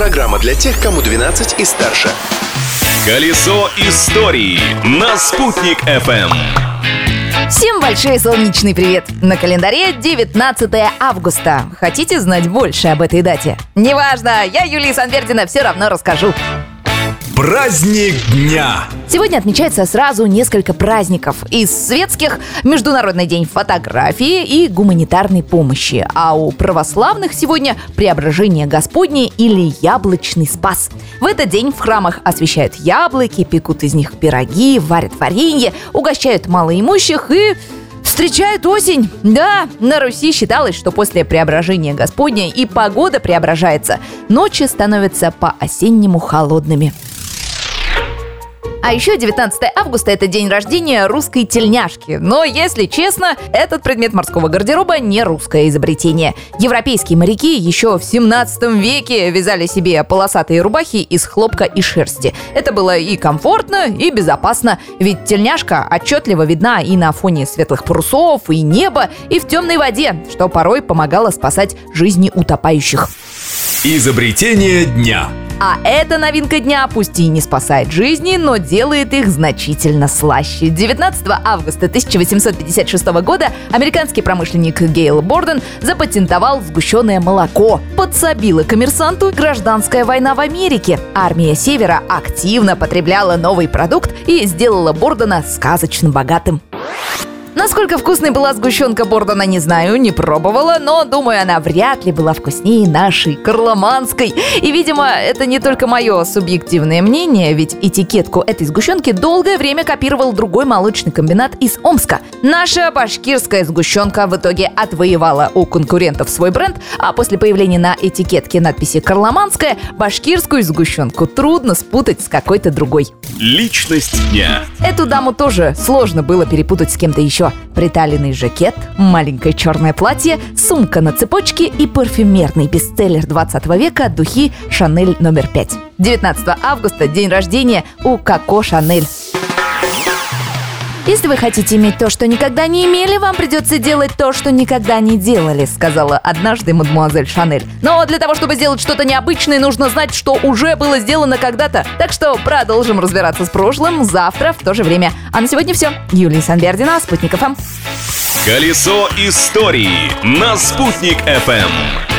Программа для тех, кому 12 и старше. Колесо истории на «Спутник FM. Всем большой солнечный привет! На календаре 19 августа. Хотите знать больше об этой дате? Неважно, я Юлия Санвердина все равно расскажу. Праздник дня. Сегодня отмечается сразу несколько праздников. Из светских – Международный день фотографии и гуманитарной помощи. А у православных сегодня – Преображение Господне или Яблочный Спас. В этот день в храмах освещают яблоки, пекут из них пироги, варят варенье, угощают малоимущих и Встречают осень. Да, на Руси считалось, что после преображения Господня и погода преображается. Ночи становятся по-осеннему холодными. А еще 19 августа – это день рождения русской тельняшки. Но, если честно, этот предмет морского гардероба не русское изобретение. Европейские моряки еще в 17 веке вязали себе полосатые рубахи из хлопка и шерсти. Это было и комфортно, и безопасно, ведь тельняшка отчетливо видна и на фоне светлых парусов, и неба, и в темной воде, что порой помогало спасать жизни утопающих. Изобретение дня. А эта новинка дня пусть и не спасает жизни, но делает их значительно слаще. 19 августа 1856 года американский промышленник Гейл Борден запатентовал сгущенное молоко. Подсобила коммерсанту гражданская война в Америке. Армия Севера активно потребляла новый продукт и сделала Бордена сказочно богатым. Насколько вкусной была сгущенка Бордона, не знаю, не пробовала, но думаю, она вряд ли была вкуснее нашей, карломанской. И, видимо, это не только мое субъективное мнение, ведь этикетку этой сгущенки долгое время копировал другой молочный комбинат из Омска. Наша башкирская сгущенка в итоге отвоевала у конкурентов свой бренд, а после появления на этикетке надписи «Карломанская» башкирскую сгущенку трудно спутать с какой-то другой. Личность дня. Эту даму тоже сложно было перепутать с кем-то еще. Приталенный жакет, маленькое черное платье, сумка на цепочке и парфюмерный бестселлер 20 века духи «Шанель номер 5». 19 августа – день рождения у Коко Шанель. Если вы хотите иметь то, что никогда не имели, вам придется делать то, что никогда не делали, сказала однажды мадемуазель Шанель. Но для того, чтобы сделать что-то необычное, нужно знать, что уже было сделано когда-то. Так что продолжим разбираться с прошлым завтра в то же время. А на сегодня все. Юлия Санбердина, Спутник ФМ. Колесо истории на «Спутник FM.